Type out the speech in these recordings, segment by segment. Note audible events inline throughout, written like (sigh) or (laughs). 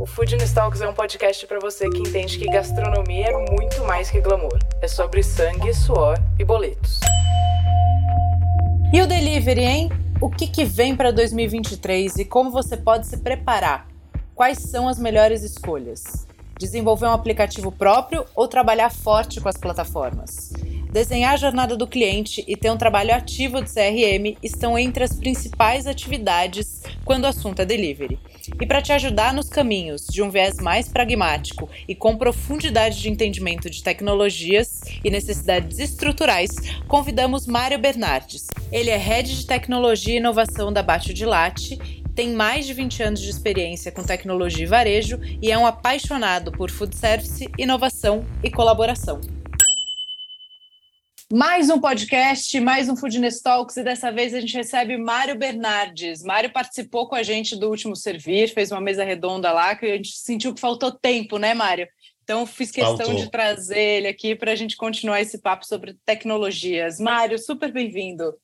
O Food Talks é um podcast para você que entende que gastronomia é muito mais que glamour. É sobre sangue, suor e boletos. E o delivery, hein? O que, que vem para 2023 e como você pode se preparar? Quais são as melhores escolhas? Desenvolver um aplicativo próprio ou trabalhar forte com as plataformas? Desenhar a jornada do cliente e ter um trabalho ativo de CRM estão entre as principais atividades quando o assunto é delivery. E para te ajudar nos caminhos de um viés mais pragmático e com profundidade de entendimento de tecnologias e necessidades estruturais, convidamos Mário Bernardes. Ele é Head de Tecnologia e Inovação da Bate de Latte tem mais de 20 anos de experiência com tecnologia e varejo e é um apaixonado por food service, inovação e colaboração. Mais um podcast, mais um Foodness Talks e dessa vez a gente recebe Mário Bernardes. Mário participou com a gente do último Servir, fez uma mesa redonda lá que a gente sentiu que faltou tempo, né, Mário? Então fiz questão faltou. de trazer ele aqui para a gente continuar esse papo sobre tecnologias. Mário, super bem-vindo.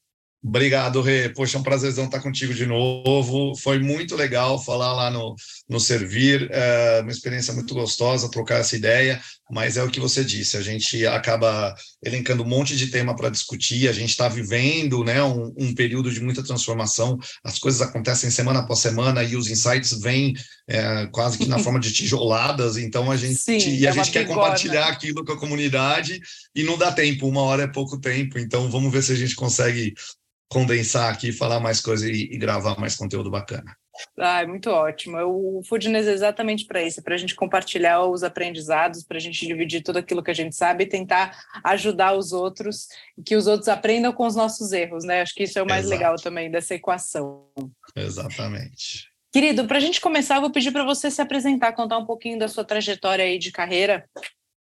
Obrigado, Rê. Poxa, é um prazerzão estar contigo de novo. Foi muito legal falar lá no, no Servir, é uma experiência muito gostosa trocar essa ideia, mas é o que você disse, a gente acaba elencando um monte de tema para discutir, a gente está vivendo né, um, um, período de muita transformação, as coisas acontecem semana após semana e os insights vêm é, quase que na forma de tijoladas, então a gente, Sim, e a é gente quer compartilhar aquilo com a comunidade e não dá tempo, uma hora é pouco tempo, então vamos ver se a gente consegue condensar aqui, falar mais coisa e, e gravar mais conteúdo bacana. Ah, é muito ótimo. O Foodness é exatamente para isso, para a gente compartilhar os aprendizados, para a gente dividir tudo aquilo que a gente sabe e tentar ajudar os outros, que os outros aprendam com os nossos erros, né? Acho que isso é o mais Exato. legal também dessa equação. Exatamente. Querido, para a gente começar, eu vou pedir para você se apresentar, contar um pouquinho da sua trajetória aí de carreira.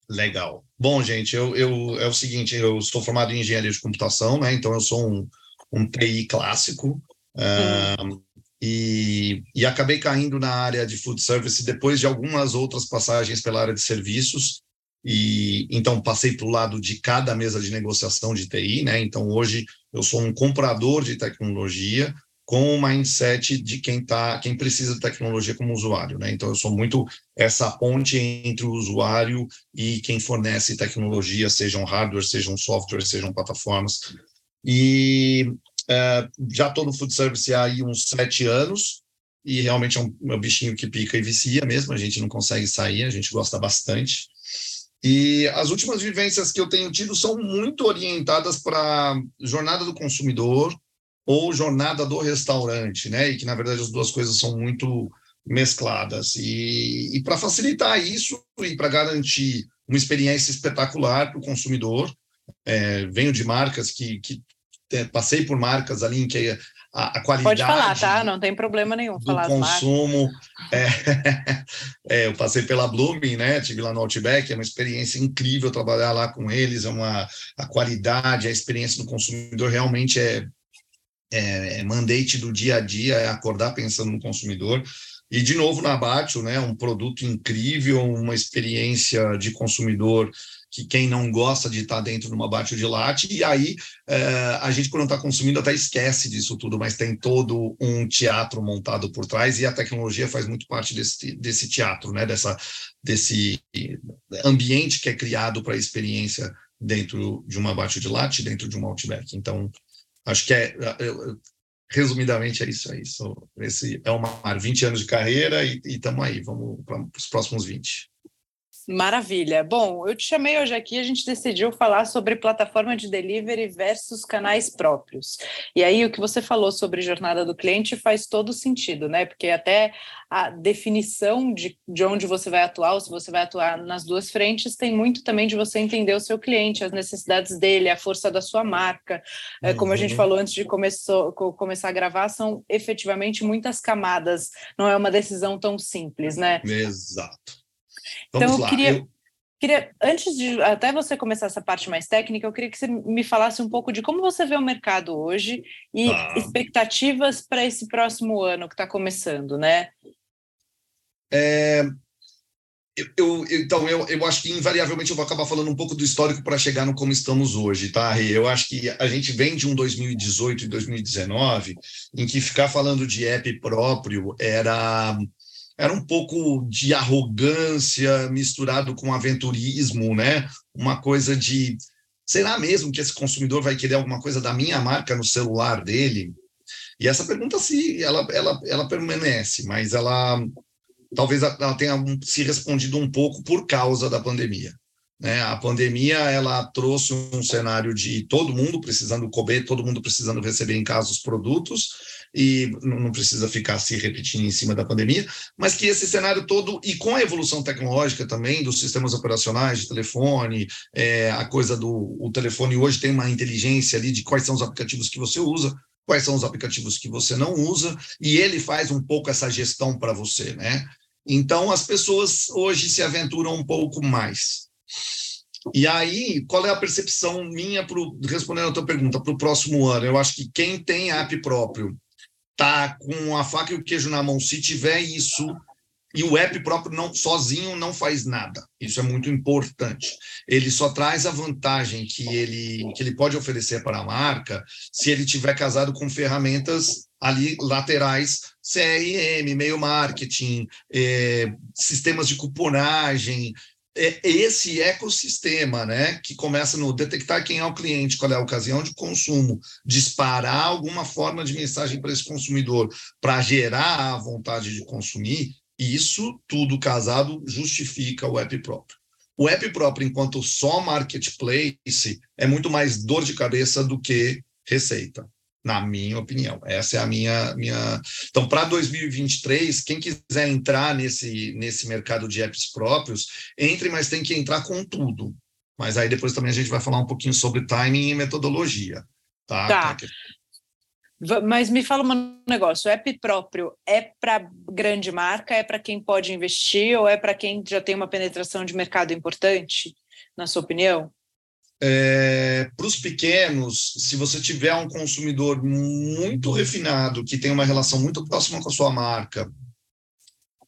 Legal. Bom, gente, eu, eu é o seguinte, eu sou formado em engenharia de computação, né? Então eu sou um um TI clássico. Uh, e, e, acabei caindo na área de food service depois de algumas outras passagens pela área de serviços. E então passei para o lado de cada mesa de negociação de TI, né? Então hoje eu sou um comprador de tecnologia com o mindset de quem tá, quem precisa de tecnologia como usuário, né? Então eu sou muito essa ponte entre o usuário e quem fornece tecnologia, sejam hardware, sejam software, sejam plataformas. E é, já estou no food service há aí uns sete anos, e realmente é um, é um bichinho que pica e vicia mesmo, a gente não consegue sair, a gente gosta bastante. E as últimas vivências que eu tenho tido são muito orientadas para jornada do consumidor ou jornada do restaurante, né? E que, na verdade, as duas coisas são muito mescladas. E, e para facilitar isso e para garantir uma experiência espetacular para o consumidor, é, venho de marcas que, que passei por marcas ali em que a, a qualidade. Pode falar, tá? Não tem problema nenhum. Do consumo. É, (laughs) é, eu passei pela Blooming, né? Tive lá no Outback, é uma experiência incrível trabalhar lá com eles, é uma a qualidade, a experiência do consumidor realmente é, é, é mandate do dia a dia, é acordar pensando no consumidor. E, de novo, na Batio, né, um produto incrível, uma experiência de consumidor que quem não gosta de estar dentro de uma bate de latte, e aí é, a gente, quando está consumindo, até esquece disso tudo, mas tem todo um teatro montado por trás, e a tecnologia faz muito parte desse, desse teatro, né? Dessa, desse ambiente que é criado para a experiência dentro de uma bate de latte, dentro de um Outback. Então, acho que é, resumidamente é isso, é isso. Esse é uma 20 anos de carreira e estamos aí, vamos para os próximos 20. Maravilha. Bom, eu te chamei hoje aqui, a gente decidiu falar sobre plataforma de delivery versus canais próprios. E aí o que você falou sobre jornada do cliente faz todo sentido, né? Porque até a definição de, de onde você vai atuar, ou se você vai atuar nas duas frentes, tem muito também de você entender o seu cliente, as necessidades dele, a força da sua marca. Uhum. Como a gente uhum. falou antes de começou, começar a gravar, são efetivamente muitas camadas, não é uma decisão tão simples, né? Exato. Vamos então, eu lá. queria, eu... Queria, antes de até você começar essa parte mais técnica, eu queria que você me falasse um pouco de como você vê o mercado hoje e ah. expectativas para esse próximo ano que está começando, né? É, eu, eu, então, eu, eu acho que invariavelmente eu vou acabar falando um pouco do histórico para chegar no como estamos hoje, tá? Eu acho que a gente vem de um 2018 e 2019 em que ficar falando de app próprio era era um pouco de arrogância misturado com aventurismo, né? Uma coisa de será mesmo que esse consumidor vai querer alguma coisa da minha marca no celular dele? E essa pergunta se ela, ela, ela permanece, mas ela talvez ela tenha se respondido um pouco por causa da pandemia. Né? A pandemia ela trouxe um cenário de todo mundo precisando comer, todo mundo precisando receber em casa os produtos, e não precisa ficar se repetindo em cima da pandemia, mas que esse cenário todo, e com a evolução tecnológica também, dos sistemas operacionais de telefone, é, a coisa do o telefone hoje tem uma inteligência ali de quais são os aplicativos que você usa, quais são os aplicativos que você não usa, e ele faz um pouco essa gestão para você, né? Então, as pessoas hoje se aventuram um pouco mais. E aí, qual é a percepção minha, pro, respondendo a tua pergunta, para o próximo ano? Eu acho que quem tem app próprio tá com a faca e o queijo na mão. Se tiver isso, e o app próprio não sozinho não faz nada. Isso é muito importante. Ele só traz a vantagem que ele que ele pode oferecer para a marca se ele tiver casado com ferramentas ali laterais, CRM, e-mail marketing, é, sistemas de cuponagem, esse ecossistema, né, que começa no detectar quem é o cliente, qual é a ocasião de consumo, disparar alguma forma de mensagem para esse consumidor para gerar a vontade de consumir, isso tudo casado justifica o app próprio. O app próprio, enquanto só marketplace, é muito mais dor de cabeça do que receita na minha opinião. Essa é a minha. minha... Então, para 2023, quem quiser entrar nesse, nesse mercado de apps próprios, entre, mas tem que entrar com tudo. Mas aí depois também a gente vai falar um pouquinho sobre timing e metodologia. Tá. tá. Mas me fala um negócio: o app próprio é para grande marca, é para quem pode investir ou é para quem já tem uma penetração de mercado importante, na sua opinião? É, para os pequenos, se você tiver um consumidor muito refinado, que tem uma relação muito próxima com a sua marca,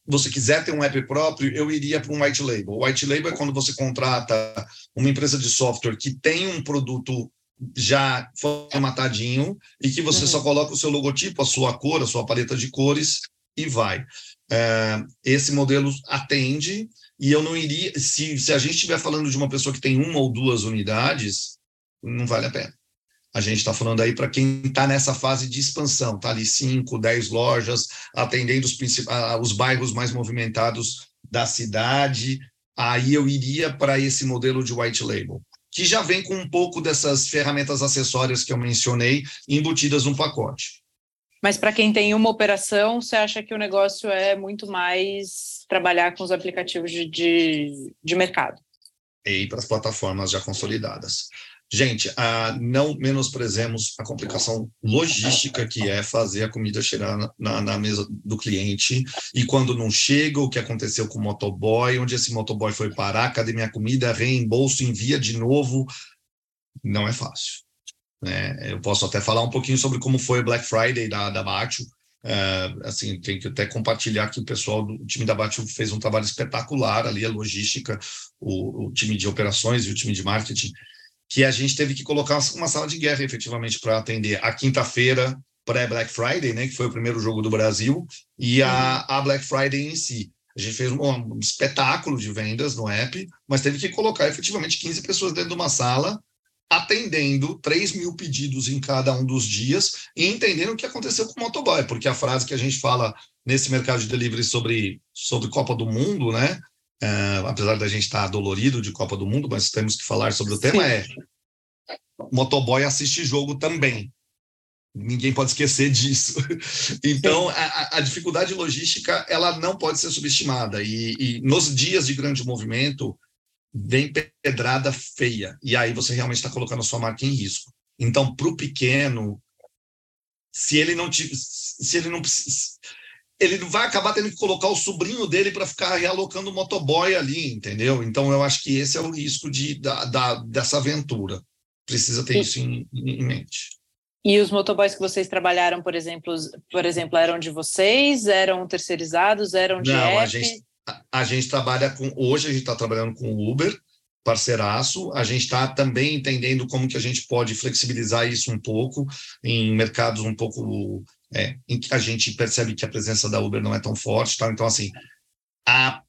você quiser ter um app próprio, eu iria para um white label. O white label é quando você contrata uma empresa de software que tem um produto já formatadinho e que você uhum. só coloca o seu logotipo, a sua cor, a sua paleta de cores e vai. É, esse modelo atende e eu não iria, se, se a gente estiver falando de uma pessoa que tem uma ou duas unidades, não vale a pena. A gente está falando aí para quem está nessa fase de expansão, está ali 5, 10 lojas, atendendo os, os bairros mais movimentados da cidade. Aí eu iria para esse modelo de white label, que já vem com um pouco dessas ferramentas acessórias que eu mencionei embutidas no pacote. Mas para quem tem uma operação, você acha que o negócio é muito mais trabalhar com os aplicativos de, de, de mercado? E para as plataformas já consolidadas. Gente, ah, não menosprezemos a complicação logística que é fazer a comida chegar na, na, na, mesa do cliente e quando não chega, o que aconteceu com o motoboy, onde esse motoboy foi parar, cadê minha comida, reembolso, envia de novo. Não é fácil. Né? Eu posso até falar um pouquinho sobre como foi o Black Friday da, da Batio. É, assim, tem que até compartilhar que o pessoal do time da Batio fez um trabalho espetacular ali, a logística, o, o time de operações e o time de marketing, que a gente teve que colocar uma sala de guerra efetivamente para atender a quinta-feira pré-Black Friday, né, que foi o primeiro jogo do Brasil, e a, uhum. a Black Friday em si. A gente fez um, um, espetáculo de vendas no app, mas teve que colocar efetivamente 15 pessoas dentro de uma sala atendendo 3 mil pedidos em cada um dos dias e entendendo o que aconteceu com o motoboy, porque a frase que a gente fala nesse mercado de delivery sobre, sobre Copa do Mundo, né? É, apesar da gente estar tá dolorido de Copa do Mundo, mas temos que falar sobre o tema, é motoboy assiste jogo também. Ninguém pode esquecer (laughs) disso. Então, a, a, dificuldade logística ela não pode ser subestimada. E, e nos dias de grande movimento, vem pedrada feia. E aí você realmente está colocando a sua marca em risco. Então, para o pequeno, se ele não se ele não ele vai acabar tendo que colocar o sobrinho dele para ficar realocando o motoboy ali, entendeu? Então eu acho que esse é o risco de, da, da dessa aventura. Precisa ter e, isso em, em, mente. E os motoboys que vocês trabalharam, por exemplo, por exemplo, eram de vocês? Eram terceirizados? Eram de Não, app? a gente, a, gente trabalha com. Hoje a gente está trabalhando com o Uber, parceiraço. A gente está também entendendo como que a gente pode flexibilizar isso um pouco em mercados um pouco é, em que a gente percebe que a presença da Uber não é tão forte. Tá? Então, assim, a,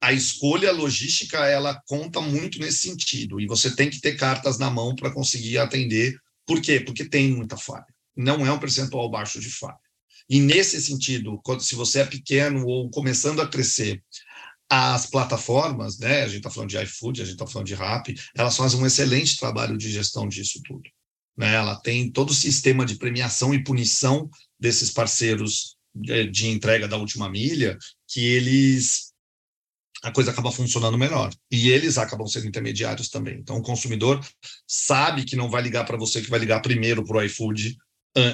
a escolha logística ela conta muito nesse sentido e você tem que ter cartas na mão para conseguir atender. Por quê? Porque tem muita falha. Não é um percentual baixo de falha. E nesse sentido, quando, se você é pequeno ou começando a crescer, as plataformas, né, a gente está falando de iFood, a gente está falando de Rappi, elas fazem um excelente trabalho de gestão disso tudo. Né? Ela tem todo o sistema de premiação e punição desses parceiros de, de entrega da última milha, que eles a coisa acaba funcionando melhor. E eles acabam sendo intermediários também. Então, o consumidor sabe que não vai ligar para você, que vai ligar primeiro para o iFood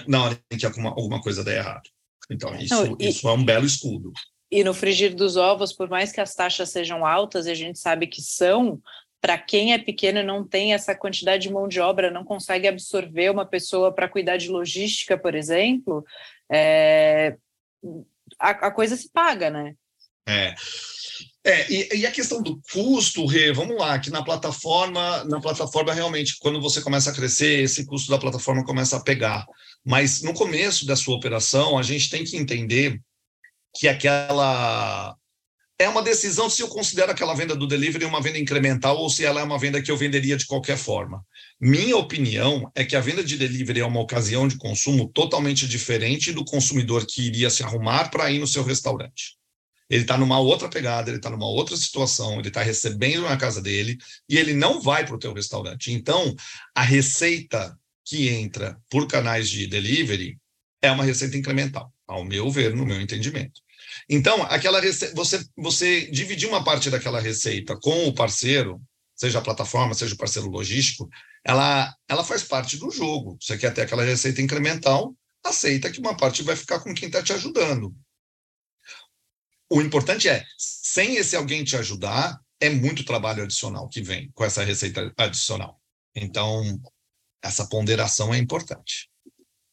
na hora em que alguma, alguma coisa der errado. Então, isso, não, e, isso é um belo escudo. E no frigir dos ovos, por mais que as taxas sejam altas, e a gente sabe que são, para quem é pequeno e não tem essa quantidade de mão de obra, não consegue absorver uma pessoa para cuidar de logística, por exemplo, é, a, a, coisa se paga, né? É. É, e, e, a questão do custo, Rê, vamos lá, que na plataforma, na plataforma realmente, quando você começa a crescer, esse custo da plataforma começa a pegar. Mas no começo da sua operação, a gente tem que entender que aquela é uma decisão se eu considero aquela venda do delivery uma venda incremental ou se ela é uma venda que eu venderia de qualquer forma. Minha opinião é que a venda de delivery é uma ocasião de consumo totalmente diferente do consumidor que iria se arrumar para ir no seu restaurante. Ele está numa outra pegada, ele está numa outra situação, ele está recebendo na casa dele e ele não vai para o teu restaurante. Então, a receita que entra por canais de delivery é uma receita incremental, ao meu ver, no meu entendimento. Então, aquela rece... você, você dividir uma parte daquela receita com o parceiro, seja a plataforma, seja o parceiro logístico, ela, ela faz parte do jogo. Você quer ter aquela receita incremental, aceita que uma parte vai ficar com quem está te ajudando. O importante é, sem esse alguém te ajudar, é muito trabalho adicional que vem com essa receita adicional. Então, essa ponderação é importante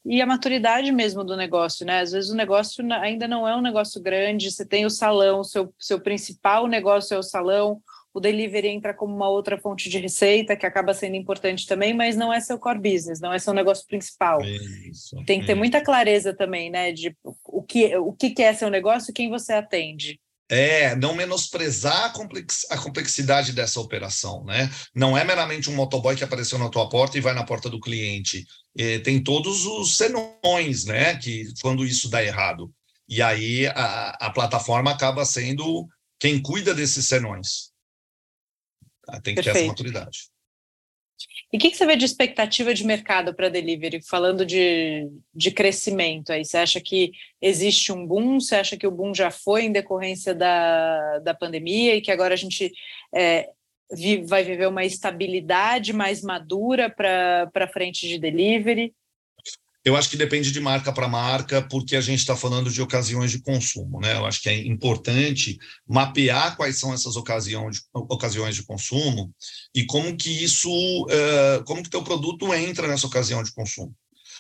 e a maturidade mesmo do negócio, né? Às vezes o negócio ainda não é um negócio grande, você tem o salão, seu, seu principal negócio é o salão, o delivery entra como uma outra fonte de receita que acaba sendo importante também, mas não é seu core business, não é seu negócio principal. Isso, tem que ter muita clareza também, né? De o que, o que é seu negócio e quem você atende. É, não menosprezar a, complex, a, complexidade dessa operação, né? Não é meramente um motoboy que apareceu na tua porta e vai na porta do cliente. É, tem todos os senões, né? Que quando isso dá errado. E aí a, a plataforma acaba sendo quem cuida desses senões. Tem que Perfeito. ter essa maturidade. E o que, que, você vê de expectativa de mercado para delivery, falando de, de crescimento aí? Você acha que existe um boom? Você acha que o boom já foi em decorrência da, da pandemia e que agora a gente é, vai viver uma estabilidade mais madura para frente de delivery? Eu acho que depende de marca para marca, porque a gente está falando de ocasiões de consumo, né? Eu acho que é importante mapear quais são essas ocasiões de, ocasiões de consumo e como que isso, uh, como que teu produto entra nessa ocasião de consumo.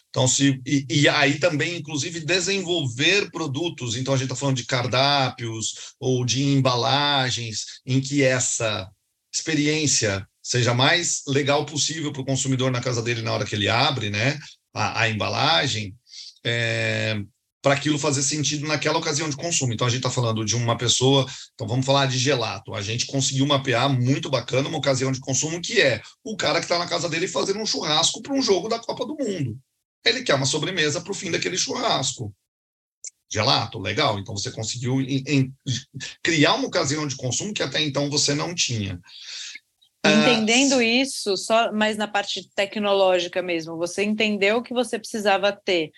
Então, se e, e, aí também, inclusive, desenvolver produtos. Então, a gente está falando de cardápios ou de embalagens em que essa experiência seja mais legal possível para o consumidor na casa dele na hora que ele abre, né? A, a embalagem, é, para aquilo fazer sentido naquela ocasião de consumo. Então, a gente está falando de uma pessoa, então vamos falar de gelato. A gente conseguiu mapear muito bacana uma ocasião de consumo que é o cara que está na casa dele fazendo um churrasco para um jogo da Copa do Mundo. Ele quer uma sobremesa para o fim daquele churrasco. Gelato, legal. Então você conseguiu em, em, criar uma ocasião de consumo que até então você não tinha. Entendendo isso, só mais na parte tecnológica mesmo, você entendeu que você precisava ter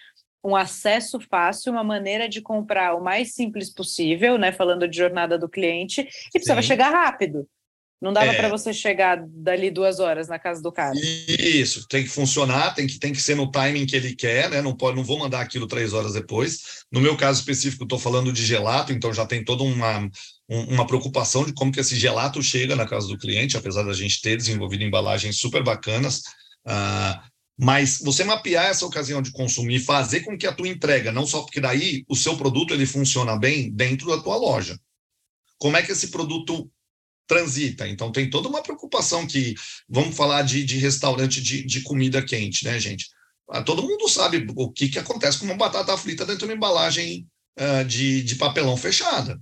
um acesso fácil, uma maneira de comprar o mais simples possível, né? Falando de jornada do cliente, e precisava Sim. chegar rápido. Não dava é, para você chegar dali duas horas na casa do cara. Isso, tem que funcionar, tem que, tem que ser no timing que ele quer, né? Não, pode, não vou mandar aquilo três horas depois. No meu caso específico, estou falando de gelato, então já tem toda uma, uma preocupação de como que esse gelato chega na casa do cliente, apesar da gente ter desenvolvido embalagens super bacanas. Uh, mas você mapear essa ocasião de consumir, fazer com que a tua entrega, não só porque daí o seu produto ele funciona bem dentro da tua loja. Como é que esse produto transita. Então, tem toda uma preocupação que, vamos falar de, de restaurante de, de comida quente, né, gente? Ah, todo mundo sabe o que, que acontece com uma batata frita dentro de uma embalagem uh, de, de papelão fechada.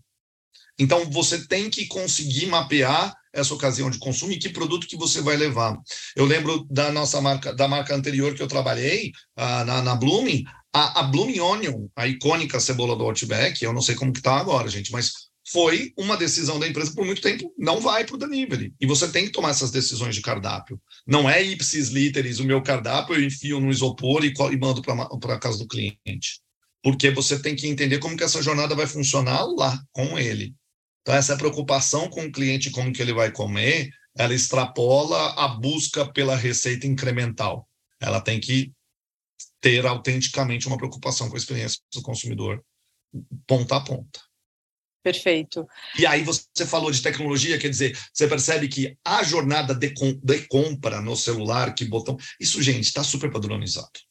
Então, você tem que conseguir mapear essa ocasião de consumo e que produto que você vai levar. Eu lembro da nossa marca, da marca anterior que eu trabalhei, uh, na, na Blooming, a, a Blooming Onion, a icônica cebola do Outback, eu não sei como que está agora, gente, mas foi uma decisão da empresa por muito tempo, não vai para o delivery. E você tem que tomar essas decisões de cardápio. Não é ipsis literis, o meu cardápio eu enfio no isopor e, e mando para a casa do cliente. Porque você tem que entender como que essa jornada vai funcionar lá, com ele. Então, essa preocupação com o cliente, como que ele vai comer, ela extrapola a busca pela receita incremental. Ela tem que ter autenticamente uma preocupação com a experiência do consumidor, ponta a ponta. Perfeito. E aí você falou de tecnologia, quer dizer, você percebe que a jornada de, de compra no celular, que botão, isso, gente, está super padronizado.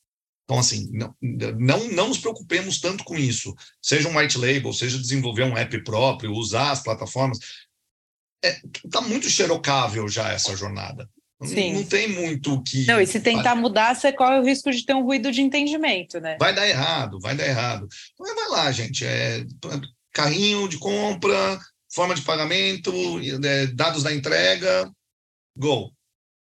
Então, assim, não, não, não nos preocupemos tanto com isso. Seja um white label, seja desenvolver um app próprio, usar as plataformas. Está é, tá muito xerocável já essa jornada. Sim. Não, não tem muito que. Não, e se tentar mudar, você corre o risco de ter um ruído de entendimento, né? Vai dar errado, vai dar errado. Então, vai lá, gente. É, carrinho de compra, forma de pagamento, é, dados da entrega, go.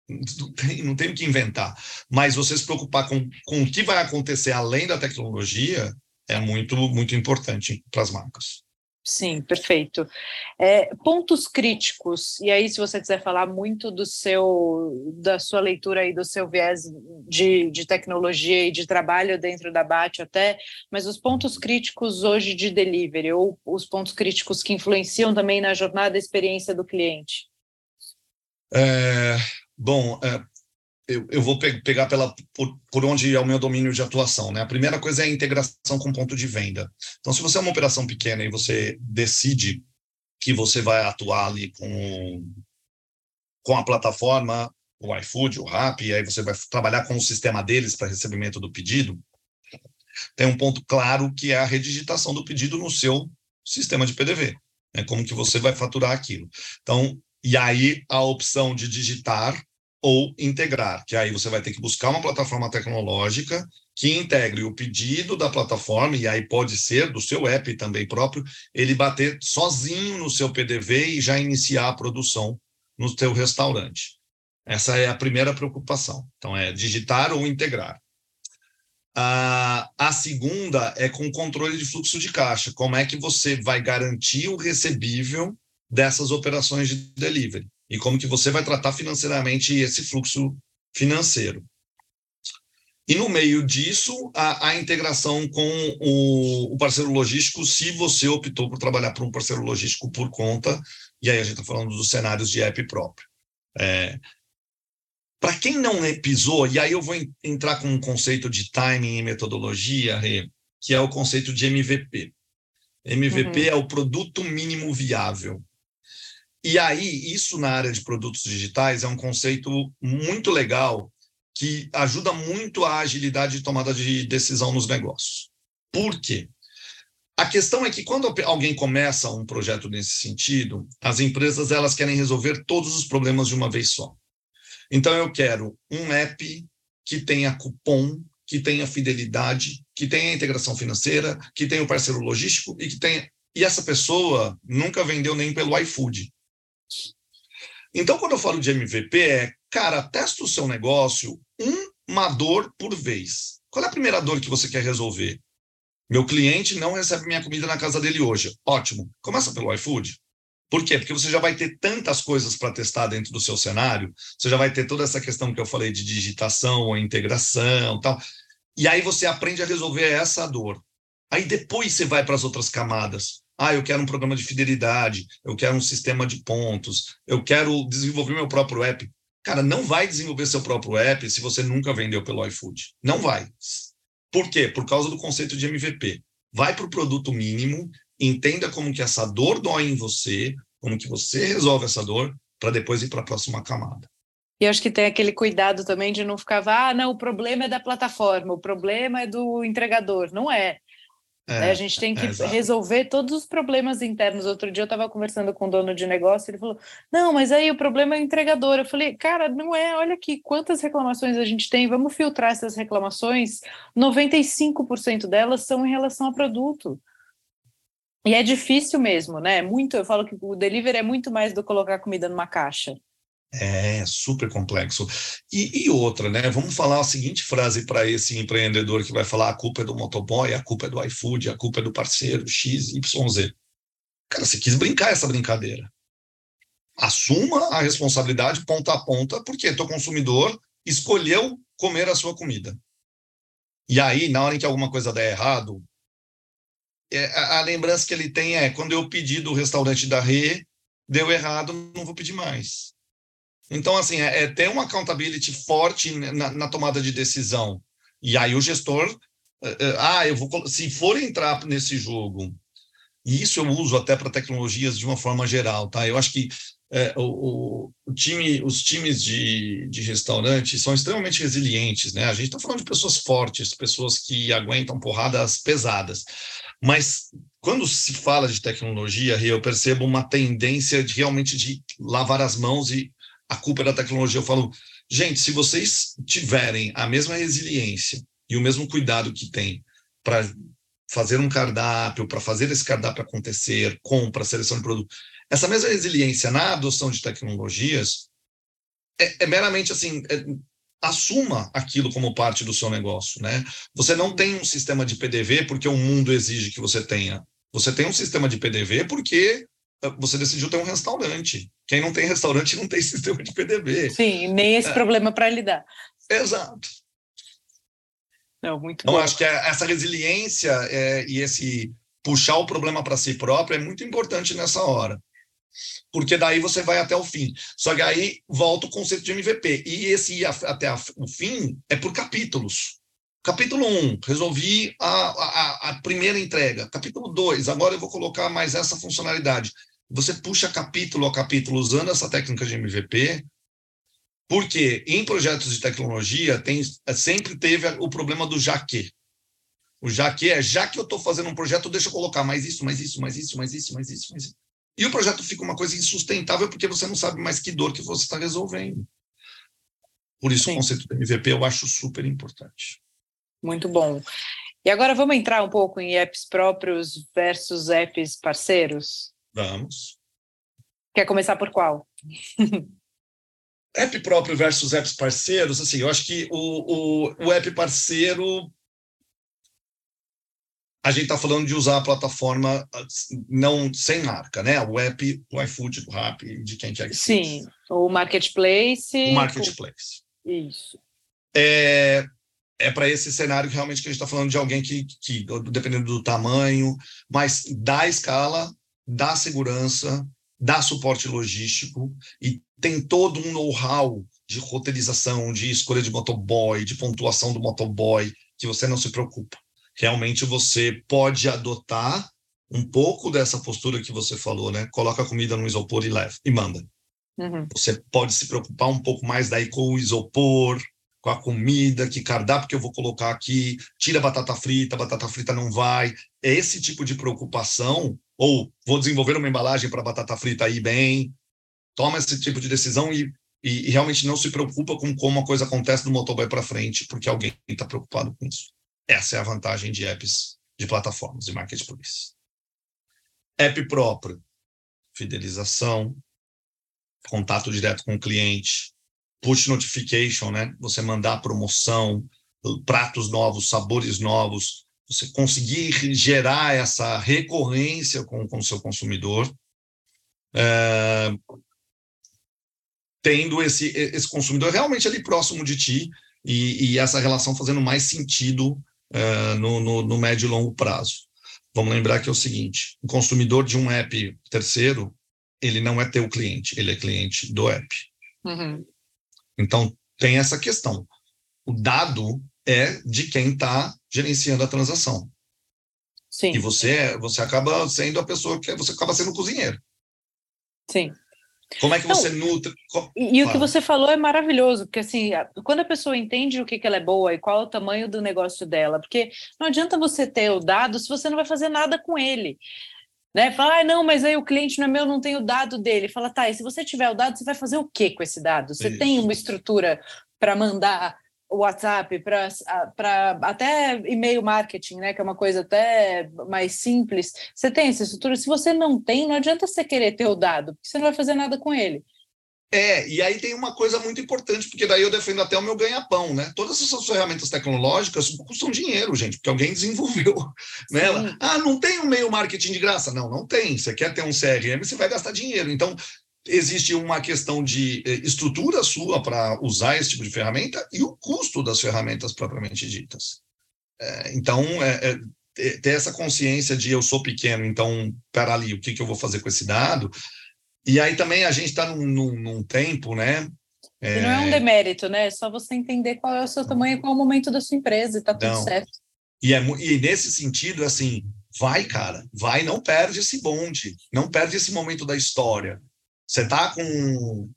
Não tem, não tem o que inventar. Mas você se preocupar com, com o que vai acontecer além da tecnologia é muito, muito importante para as marcas. Sim, perfeito. É, pontos críticos, e aí se você quiser falar muito do seu, da sua leitura e do seu viés de, de tecnologia e de trabalho dentro da BAT até, mas os pontos críticos hoje de delivery, ou os pontos críticos que influenciam também na jornada e experiência do cliente? É, bom, é, eu, eu vou pe pegar pela, por, por, onde é o meu domínio de atuação. Né? A primeira coisa é a integração com ponto de venda. Então, se você é uma operação pequena e você decide que você vai atuar ali com, com a plataforma, o iFood, o Rappi, e aí você vai trabalhar com o sistema deles para recebimento do pedido, tem um ponto claro que é a redigitação do pedido no seu sistema de PDV. Né? Como que você vai faturar aquilo. Então, e aí a opção de digitar ou integrar, que aí você vai ter que buscar uma plataforma tecnológica que integre o pedido da plataforma, e aí pode ser do seu app também próprio, ele bater sozinho no seu PDV e já iniciar a produção no seu restaurante. Essa é a primeira preocupação. Então, é digitar ou integrar. A, a segunda é com controle de fluxo de caixa. Como é que você vai garantir o recebível dessas operações de delivery? e como que você vai tratar financeiramente esse fluxo financeiro. E no meio disso, a, a integração com o, o, parceiro logístico, se você optou por trabalhar para um parceiro logístico por conta, e aí a gente está falando dos cenários de app próprio. É, para quem não pisou, e aí eu vou entrar com um conceito de timing e metodologia, que é o conceito de MVP. MVP uhum. é o produto mínimo viável. E aí, isso na área de produtos digitais é um conceito muito legal que ajuda muito a agilidade de tomada de decisão nos negócios. Por quê? A questão é que quando alguém começa um projeto nesse sentido, as empresas elas querem resolver todos os problemas de uma vez só. Então eu quero um app que tenha cupom, que tenha fidelidade, que tenha integração financeira, que tenha o parceiro logístico e que tenha e essa pessoa nunca vendeu nem pelo iFood. Então, quando eu falo de MVP, é, cara, testa o seu negócio uma dor por vez. Qual é a primeira dor que você quer resolver? Meu cliente não recebe minha comida na casa dele hoje. Ótimo. Começa pelo iFood. Por quê? Porque você já vai ter tantas coisas para testar dentro do seu cenário, você já vai ter toda essa questão que eu falei de digitação, integração tal. E aí você aprende a resolver essa dor. Aí depois você vai para as outras camadas. Ah, eu quero um programa de fidelidade, eu quero um sistema de pontos, eu quero desenvolver meu próprio app. Cara, não vai desenvolver seu próprio app se você nunca vendeu pelo iFood. Não vai. Por quê? Por causa do conceito de MVP. Vai para o produto mínimo, entenda como que essa dor dói em você, como que você resolve essa dor, para depois ir para a próxima camada. E acho que tem aquele cuidado também de não ficar, ah, não, o problema é da plataforma, o problema é do entregador. Não é. É, né? A gente tem que é, resolver todos os problemas internos. Outro dia eu estava conversando com o um dono de negócio, ele falou: Não, mas aí o problema é o entregador. Eu falei: Cara, não é, olha aqui quantas reclamações a gente tem, vamos filtrar essas reclamações. 95% delas são em relação ao produto. E é difícil mesmo, né? Muito, eu falo que o delivery é muito mais do colocar comida numa caixa. É super complexo. E, e, outra, né? Vamos falar a seguinte frase para esse empreendedor que vai falar: a culpa é do motoboy, a culpa é do iFood, a culpa é do parceiro X, Y, Z. Cara, você quis brincar essa brincadeira. Assuma a responsabilidade ponta a ponta, porque teu consumidor escolheu comer a sua comida. E aí, na hora em que alguma coisa der errado, é, a, a lembrança que ele tem é: quando eu pedi do restaurante da Rê, deu errado, não vou pedir mais. Então, assim, é, é ter uma accountability forte na, na, tomada de decisão. E aí o gestor, é, é, ah, eu vou, se for entrar nesse jogo, e isso eu uso até para tecnologias de uma forma geral, tá? Eu acho que é, o, o, time, os times de, de restaurante são extremamente resilientes, né? A gente está falando de pessoas fortes, pessoas que aguentam porradas pesadas. Mas quando se fala de tecnologia, eu percebo uma tendência de realmente de lavar as mãos e a culpa é da tecnologia. Eu falo, gente, se vocês tiverem a mesma resiliência e o mesmo cuidado que tem para fazer um cardápio, para fazer esse cardápio acontecer, compra, seleção de produto, essa mesma resiliência na adoção de tecnologias é, é meramente assim, é, assuma aquilo como parte do seu negócio, né? Você não tem um sistema de PDV porque o mundo exige que você tenha. Você tem um sistema de PDV porque você decidiu ter um restaurante. Quem não tem restaurante não tem (laughs) sistema de PDV. Sim, nem esse é. problema para lidar. Exato. Não, muito então, bom. acho que é, essa resiliência é, e esse puxar o problema para si próprio é muito importante nessa hora. Porque daí você vai até o fim. Só que aí volta o conceito de MVP. E esse ir até o fim é por capítulos. Capítulo 1, um, resolvi a, a, a primeira entrega. Capítulo 2, agora eu vou colocar mais essa funcionalidade você puxa capítulo a capítulo usando essa técnica de MVP, porque em projetos de tecnologia tem, sempre teve o problema do já que. O já que é, já que eu estou fazendo um projeto, deixa eu colocar mais isso, mais isso, mais isso, mais isso, mais isso, mais isso. E o projeto fica uma coisa insustentável porque você não sabe mais que dor que você está resolvendo. Por isso Sim. o conceito do MVP eu acho super importante. Muito bom. E agora vamos entrar um pouco em apps próprios versus apps parceiros? Vamos. Quer começar por qual? app próprio versus apps parceiros, assim, eu acho que o, o, o app parceiro a gente está falando de usar a plataforma não sem marca, né? O app do iFood, do Rappi, de quem quer que seja. Sim, o marketplace. O marketplace. Isso. É, é para esse cenário que realmente que a gente está falando de alguém que, que, dependendo do tamanho, mas da escala, dá segurança, dá suporte logístico e tem todo um know-how de roteirização, de escolha de motoboy, de pontuação do motoboy, que você não se preocupa. Realmente você pode adotar um pouco dessa postura que você falou, né? Coloca a comida no isopor e leva e manda. Uhum. Você pode se preocupar um pouco mais daí com o isopor, com a comida, que cardápio que eu vou colocar aqui, tira batata frita, batata frita não vai. É esse tipo de preocupação ou vou desenvolver uma embalagem para batata frita aí bem. Toma esse tipo de decisão e, e, e realmente não se preocupa com como a coisa acontece do motoboy para frente, porque alguém está preocupado com isso. Essa é a vantagem de apps de plataformas de marketplace. App próprio, fidelização, contato direto com o cliente, push notification, né? Você mandar promoção, pratos novos, sabores novos, você conseguir gerar essa recorrência com o seu consumidor, é, tendo esse, esse consumidor realmente ali próximo de ti e, e essa relação fazendo mais sentido é, no, no, no, médio e longo prazo. vamos lembrar que é o seguinte: o consumidor de um app terceiro, ele não é teu cliente, ele é cliente do app. Uhum. Então, tem essa questão. O dado é de quem está gerenciando a transação. Sim. E você, você acaba sendo a pessoa que você acaba sendo o cozinheiro. Sim. Como é que você nutre? E, e o que você falou é maravilhoso, porque assim, quando a pessoa entende o que, que ela é boa e qual é o tamanho do negócio dela, porque não adianta você ter o dado se você não vai fazer nada com ele. Né? Fala, ah, não, mas aí o cliente não é meu, não tem o dado dele. Fala, tá, e se você tiver o dado, você vai fazer o que com esse dado? Você Isso. tem uma estrutura para mandar WhatsApp, para até e-mail marketing, né, que é uma coisa até mais simples. Você tem essa estrutura? Se você não tem, não adianta você querer ter o dado, porque você não vai fazer nada com ele. É, e aí tem uma coisa muito importante, porque daí eu defendo até o meu ganha-pão, né? Todas essas ferramentas tecnológicas custam dinheiro, gente, porque alguém (laughs) desenvolveu. Né? Ah, não tem um meio marketing de graça? Não, não tem. Você quer ter um CRM, você vai gastar dinheiro. Então, existe uma questão de eh, estrutura sua para usar esse tipo de ferramenta e o custo das ferramentas propriamente ditas. É, então, é, é, ter essa consciência de eu sou pequeno, então, para ali, o que, que eu vou fazer com esse dado? E aí também a gente está num, num, num, tempo, né? É... não é um demérito, né? É só você entender qual é o seu tamanho e qual é o momento da sua empresa e tá tudo não. certo. E, é, e nesse sentido, assim, vai, cara, vai, não perde esse bonde, não perde esse momento da história. Você tá com,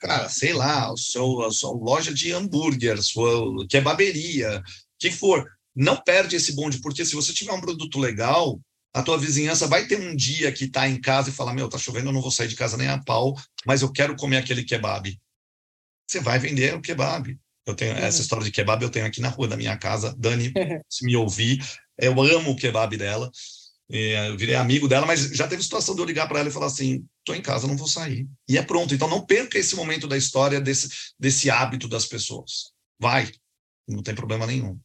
cara, sei lá, o seu, a sua loja de hambúrguer, sua kebaberia, que for, não perde esse bonde, porque se você tiver um produto legal, a tua vizinhança vai ter um dia que tá em casa e fala, meu, tá chovendo, eu não vou sair de casa nem a pau, mas eu quero comer aquele kebab. Você vai vender o kebab. Eu tenho uhum. essa história de kebab, eu tenho aqui na rua da minha casa. Dani, (laughs) se me ouvir, eu amo o kebab dela. É, eu virei amigo dela, mas já teve situação de eu ligar para ela e falar assim: estou em casa, não vou sair. E é pronto. Então não perca esse momento da história desse, desse hábito das pessoas. Vai, não tem problema nenhum.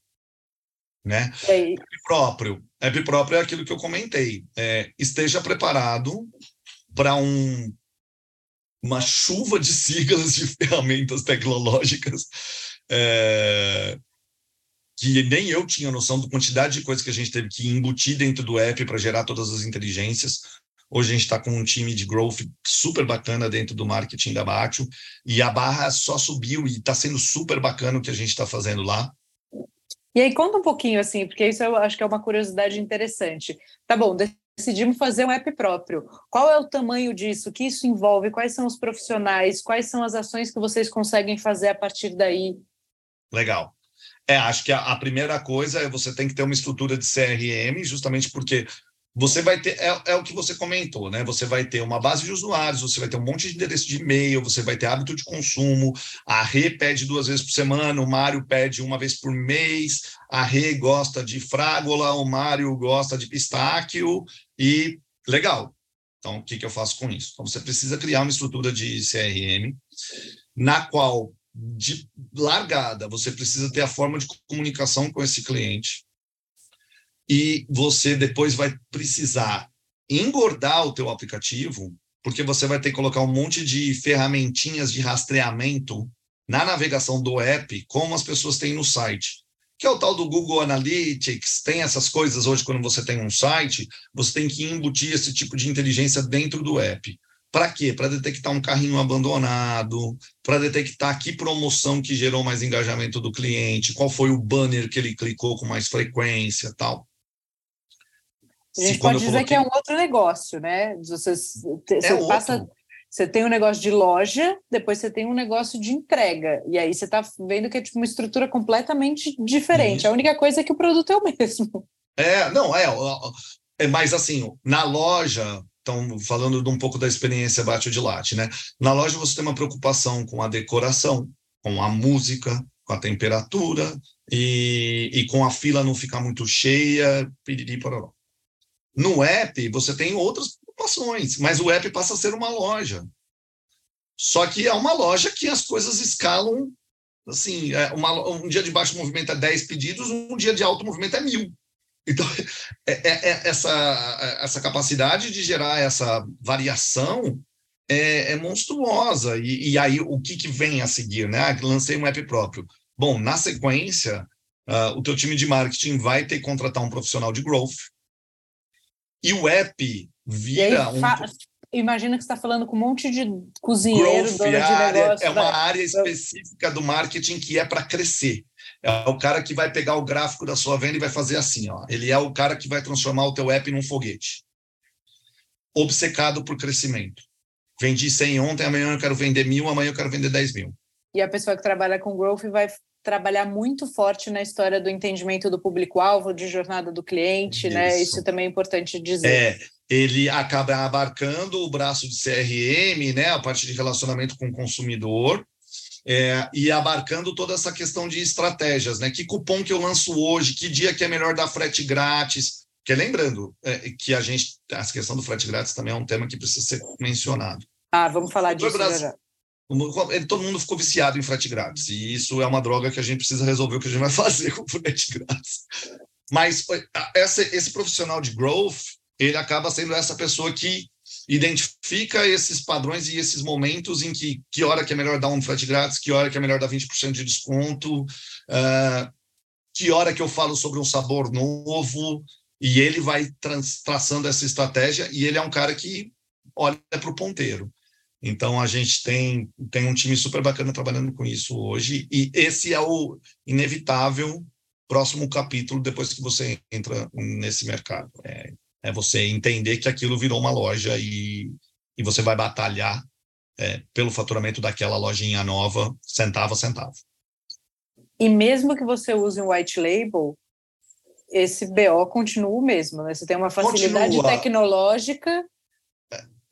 Né? É. Próprio. App próprio é aquilo que eu comentei. É, esteja preparado para um, uma chuva de siglas de (laughs) ferramentas tecnológicas é, que nem eu tinha noção da quantidade de coisas que a gente teve que embutir dentro do app para gerar todas as inteligências. Hoje a gente está com um time de growth super bacana dentro do marketing da Batio e a barra só subiu e está sendo super bacana o que a gente está fazendo lá. E aí conta um pouquinho assim, porque isso eu acho que é uma curiosidade interessante. Tá bom, decidimos fazer um app próprio. Qual é o tamanho disso? O que isso envolve? Quais são os profissionais? Quais são as ações que vocês conseguem fazer a partir daí? Legal. É, acho que a, a, primeira coisa é você tem que ter uma estrutura de CRM, justamente porque você vai ter, é, é, o que você comentou, né? Você vai ter uma base de usuários, você vai ter um monte de endereço de e-mail, você vai ter hábito de consumo, a Rê pede duas vezes por semana, o Mário pede uma vez por mês, a Rê gosta de frágola, o Mário gosta de pistáquio, e legal. Então, o que, que eu faço com isso? Então, você precisa criar uma estrutura de CRM, na qual de largada, você precisa ter a forma de comunicação com esse cliente e você depois vai precisar engordar o teu aplicativo, porque você vai ter que colocar um monte de ferramentinhas de rastreamento na navegação do app, como as pessoas têm no site. Que é o tal do Google Analytics, tem essas coisas hoje quando você tem um site, você tem que embutir esse tipo de inteligência dentro do app. Para quê? Para detectar um carrinho abandonado, para detectar que promoção que gerou mais engajamento do cliente, qual foi o banner que ele clicou com mais frequência, tal. A gente pode dizer coloquei... que é um outro negócio, né? Você, você é passa, você tem um negócio de loja, depois você tem um negócio de entrega. E aí você está vendo que é tipo uma estrutura completamente diferente. Isso. A única coisa é que o produto é o (laughs) mesmo. É, não, é. É mais assim, na loja, então, falando de um pouco da experiência Bate de Latte, né? Na loja você tem uma preocupação com a decoração, com a música, com a temperatura e, e com a fila não ficar muito cheia, piriri, pororó. No app, você tem outras preocupações, mas o app passa a ser uma loja. Só que é uma loja que as coisas escalam assim, é uma, um dia de baixo movimento é 10 pedidos, um dia de alto movimento é mil. (laughs) Então, é, é, é essa, essa capacidade de gerar essa variação é, é monstruosa. E, e, aí, o que, que vem a seguir? Né? Ah, lancei um app próprio. Bom, na sequência, uh, o teu time de marketing vai ter que contratar um profissional de growth E o app vira um... Imagina que você está falando com um monte de cozinheiro, Growth, dono de negócio. É uma área específica do marketing que é para crescer. É o cara que vai pegar o gráfico da sua venda e vai fazer assim, ó. Ele é o cara que vai transformar o teu app num foguete. Obcecado por crescimento. Vendi 100 ontem, amanhã eu quero vender mil, amanhã eu quero vender 10 mil. E a pessoa que trabalha com growth vai trabalhar muito forte na história do entendimento do público-alvo, de jornada do cliente, né? Isso. né? Isso também é importante dizer. É, ele acaba abarcando o braço de CRM, né? A parte de relacionamento com o consumidor, é, e abarcando toda essa questão de estratégias, né? Que cupom que eu lanço hoje, que dia que é melhor dar frete grátis. Porque lembrando é, que a gente, a questão do frete grátis também é um tema que precisa ser mencionado. Ah, vamos falar disso já. Todo mundo ficou viciado em frete grátis, e isso é uma droga que a gente precisa resolver o que a gente vai (laughs) fazer com o frete grátis. Mas essa, esse profissional de growth, ele acaba sendo essa pessoa que identifica esses padrões e esses momentos em que que hora que é melhor dar um frete grátis, que hora que é melhor dar 20% de desconto, uh, que hora que eu falo sobre um sabor novo, e ele vai traçando essa estratégia, e ele é um cara que olha para o ponteiro. Então, a gente tem, tem um time super bacana trabalhando com isso hoje, e esse é o inevitável próximo capítulo depois que você entra nesse mercado. É, é você entender que aquilo virou uma loja e, e você vai batalhar é, pelo faturamento daquela lojinha nova, centavo a centavo. E mesmo que você use um white label, esse BO continua o mesmo, né? Você tem uma facilidade continua. tecnológica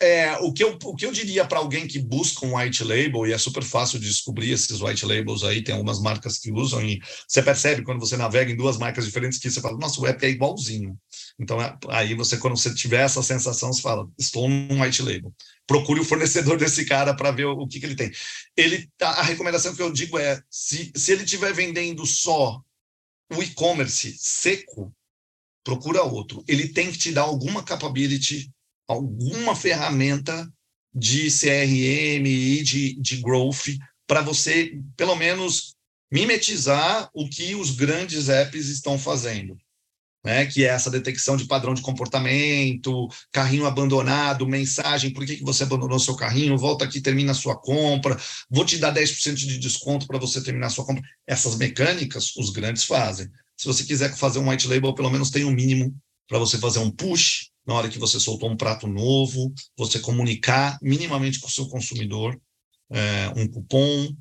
é, o, que eu, o que eu diria para alguém que busca um white label, e é super fácil de descobrir esses white labels aí, tem algumas marcas que usam, e você percebe quando você navega em duas marcas diferentes que você fala, nossa, o app é igualzinho. Então, é, aí você, quando você tiver essa sensação, você fala, estou num white label. Procure o fornecedor (laughs) desse cara para ver o, o, que, que ele tem. Ele, a, a recomendação que eu digo é, se, se ele estiver vendendo só o e-commerce seco, procura outro. Ele tem que te dar alguma capability alguma ferramenta de CRM e de, de growth para você, pelo menos, mimetizar o que os grandes apps estão fazendo. Né, que é essa detecção de padrão de comportamento, carrinho abandonado, mensagem, por que, que você abandonou seu carrinho, volta aqui, termina a sua compra, vou te dar 10% de desconto para você terminar a sua compra. Essas mecânicas, os grandes fazem. Se você quiser fazer um white label, pelo menos tem um mínimo para você fazer um push na hora que você soltou um prato novo, você comunicar minimamente com o seu consumidor é, um cupom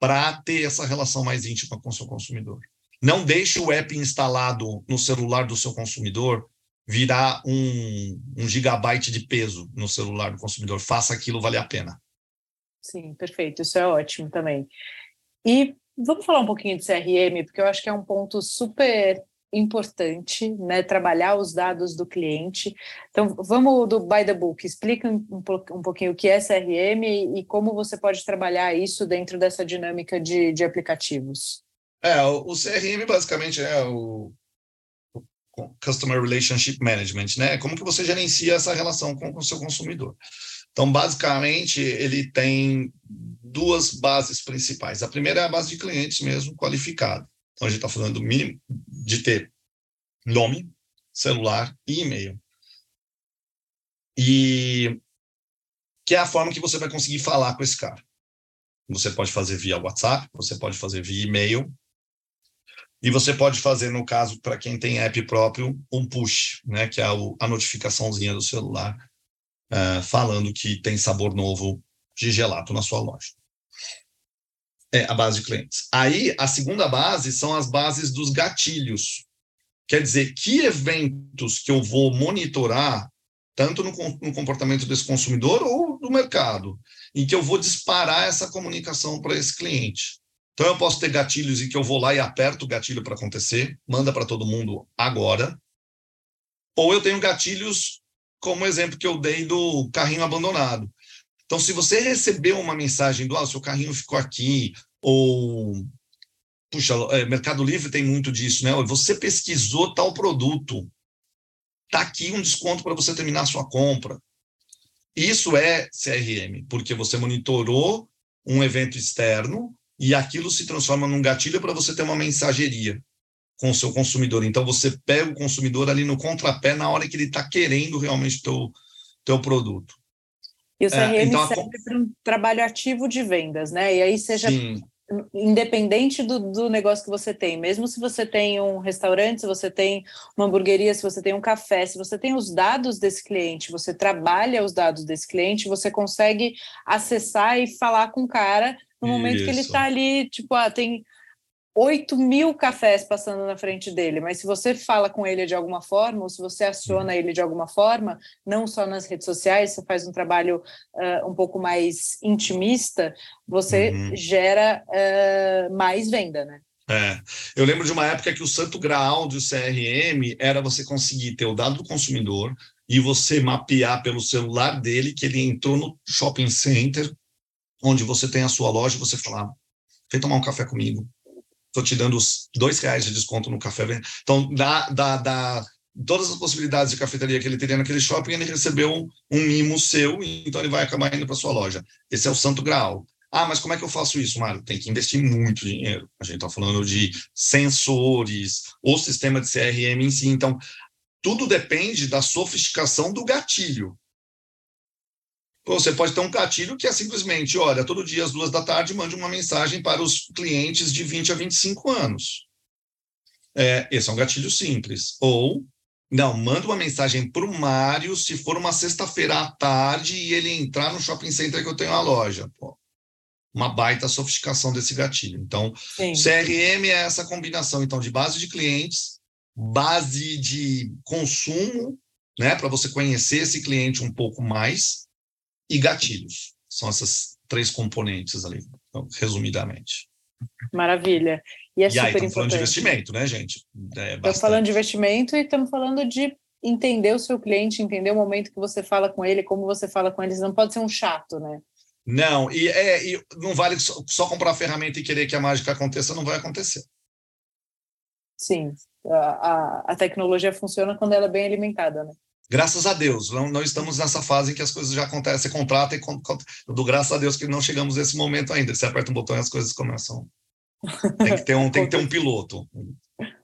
para ter essa relação mais íntima com o seu consumidor. Não deixe o app instalado no celular do seu consumidor virar um, um gigabyte de peso no celular do consumidor. Faça aquilo valer a pena. Sim, perfeito. Isso é ótimo também. E vamos falar um pouquinho de CRM, porque eu acho que é um ponto super importante, né, trabalhar os dados do cliente. Então, vamos do by the book, explica um, um pouquinho o que é CRM e, como você pode trabalhar isso dentro dessa dinâmica de, de aplicativos. É, o, o CRM basicamente é o, o, Customer Relationship Management, né? Como que você gerencia essa relação com o seu consumidor. Então, basicamente, ele tem duas bases principais. A primeira é a base de clientes mesmo, qualificado. Então, a gente está falando do mínimo de ter nome, celular e e-mail. E que é a forma que você vai conseguir falar com esse cara. Você pode fazer via WhatsApp, você pode fazer via e-mail, e você pode fazer, no caso, para quem tem app próprio, um push, né, que é a notificaçãozinha do celular, uh, falando que tem sabor novo de gelato na sua loja é, a base de clientes. Aí, a segunda base são as bases dos gatilhos. Quer dizer, que eventos que eu vou monitorar, tanto no, no comportamento desse consumidor ou do mercado, em que eu vou disparar essa comunicação para esse cliente. Então, eu posso ter gatilhos em que eu vou lá e aperto o gatilho para acontecer, manda para todo mundo agora. Ou eu tenho gatilhos, como o exemplo que eu dei do carrinho abandonado. Então, se você recebeu uma mensagem do ah, seu carrinho ficou aqui, ou puxa, é, Mercado Livre tem muito disso, né? Você pesquisou tal produto, tá aqui um desconto para você terminar a sua compra. Isso é CRM, porque você monitorou um evento externo e aquilo se transforma num gatilho para você ter uma mensageria. com o seu consumidor. Então, você pega o consumidor ali no contrapé na hora que ele está querendo realmente teu, teu produto. E o CRM é, então, serve a... para um trabalho ativo de vendas, né? E aí seja Sim. independente do, do negócio que você tem, mesmo se você tem um restaurante, se você tem uma hamburgueria, se você tem um café, se você tem os dados desse cliente, você trabalha os dados desse cliente, você consegue acessar e falar com o cara no momento Isso. que ele está ali, tipo, ah, tem 8 mil cafés passando na frente dele, mas se você fala com ele de alguma forma, ou se você aciona ele de alguma forma, não só nas redes sociais, você faz um trabalho uh, um pouco mais intimista, você uhum. gera uh, mais venda, né? É, eu lembro de uma época que o santo graal do CRM era você conseguir ter o dado do consumidor e você mapear pelo celular dele que ele entrou no shopping center, onde você tem a sua loja, e você falar, vem tomar um café comigo, estou te dando os dois reais de desconto no café. Então, dá, dá, dá todas as possibilidades de cafeteria que ele teria naquele shopping, ele recebeu um, um mimo seu, então ele vai acabar indo para sua loja. Esse é o santo grau. Ah, mas como é que eu faço isso, Mário? Tem que investir muito dinheiro. A gente está falando de sensores, o sistema de CRM em si. Então, tudo depende da sofisticação do gatilho. Você pode ter um gatilho que é simplesmente, olha, todo dia às duas da tarde mande uma mensagem para os clientes de 20 a 25 anos. É, esse é um gatilho simples. Ou, não, manda uma mensagem para o Mário se for uma sexta-feira à tarde e ele entrar no shopping center que eu tenho a loja. Pô, uma baita sofisticação desse gatilho. Então, Sim. CRM é essa combinação então de base de clientes, base de consumo, né, para você conhecer esse cliente um pouco mais e gatilhos. São essas três componentes ali, então, resumidamente. Maravilha. E é e aí, estamos falando de investimento, né, gente? É estamos falando de investimento e estamos falando de entender o seu cliente, entender o momento que você fala com ele, como você fala com eles. Não pode ser um chato, né? Não, e, é, e não vale só, só comprar a ferramenta e querer que a mágica aconteça, não vai acontecer. Sim, a, a, a tecnologia funciona quando ela é bem alimentada, né? Graças a Deus, não, não estamos nessa fase em que as coisas já acontecem, você contrata e eu dou graças a Deus que não chegamos nesse momento ainda. Você aperta um botão e as coisas começam. Tem que ter um, tem que ter um piloto. (laughs)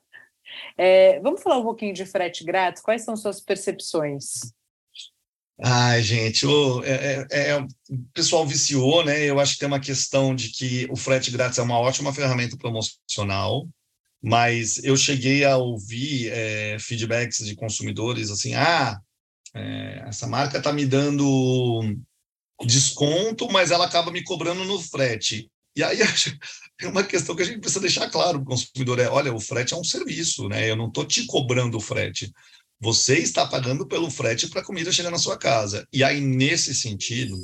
É, vamos falar um pouquinho de frete grátis? Quais são suas percepções? Ai, gente, o, é, é, é, o pessoal viciou, né? Eu acho que tem uma questão de que o frete grátis é uma ótima ferramenta promocional, mas eu cheguei a ouvir é, feedbacks de consumidores assim, ah, é, essa marca está me dando desconto, mas ela acaba me cobrando no frete. E aí (laughs) é uma questão que a gente precisa deixar claro para o consumidor, é, olha, o frete é um serviço, né? Eu não estou te cobrando o frete. Você está pagando pelo frete para a comida chegar na sua casa. E aí, nesse sentido,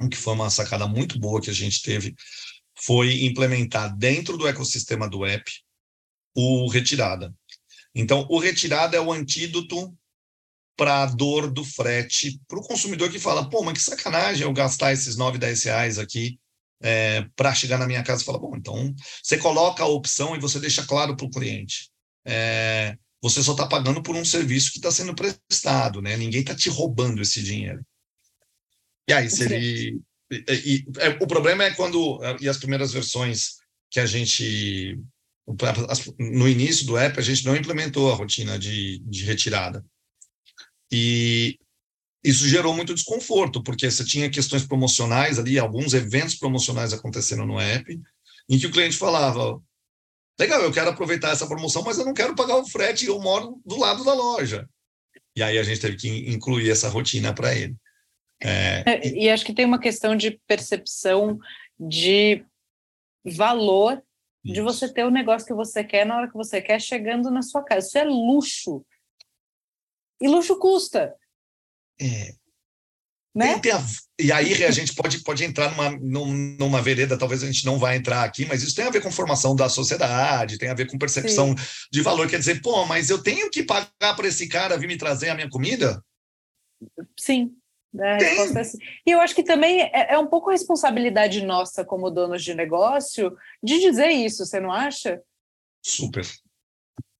o que foi uma sacada muito boa que a gente teve, foi implementar dentro do ecossistema do app o retirada. Então, o retirada é o antídoto para a dor do frete, para o consumidor que fala, pô, mas que sacanagem eu gastar esses 9, 10 reais aqui é, para chegar na minha casa e falar, bom, então você coloca a opção e você deixa claro para o cliente. É, você só está pagando por um serviço que está sendo prestado, né? Ninguém está te roubando esse dinheiro. E aí, se ele. E, e, é, o problema é quando. E as primeiras versões que a gente no início do app, a gente não implementou a rotina de, de retirada. E isso gerou muito desconforto, porque você tinha questões promocionais ali, alguns eventos promocionais acontecendo no app, em que o cliente falava: legal, eu quero aproveitar essa promoção, mas eu não quero pagar o frete e eu moro do lado da loja. E aí a gente teve que incluir essa rotina para ele. É, é, e acho que tem uma questão de percepção de valor de você ter o negócio que você quer na hora que você quer, chegando na sua casa. Isso é luxo. E luxo custa. É. Né? A, e aí a gente pode, pode entrar numa, numa vereda, talvez a gente não vá entrar aqui, mas isso tem a ver com formação da sociedade, tem a ver com percepção Sim. de valor. Quer dizer, pô, mas eu tenho que pagar para esse cara vir me trazer a minha comida? Sim. Né? É. E eu acho que também é, é um pouco responsabilidade nossa como donos de negócio de dizer isso, você não acha? Super.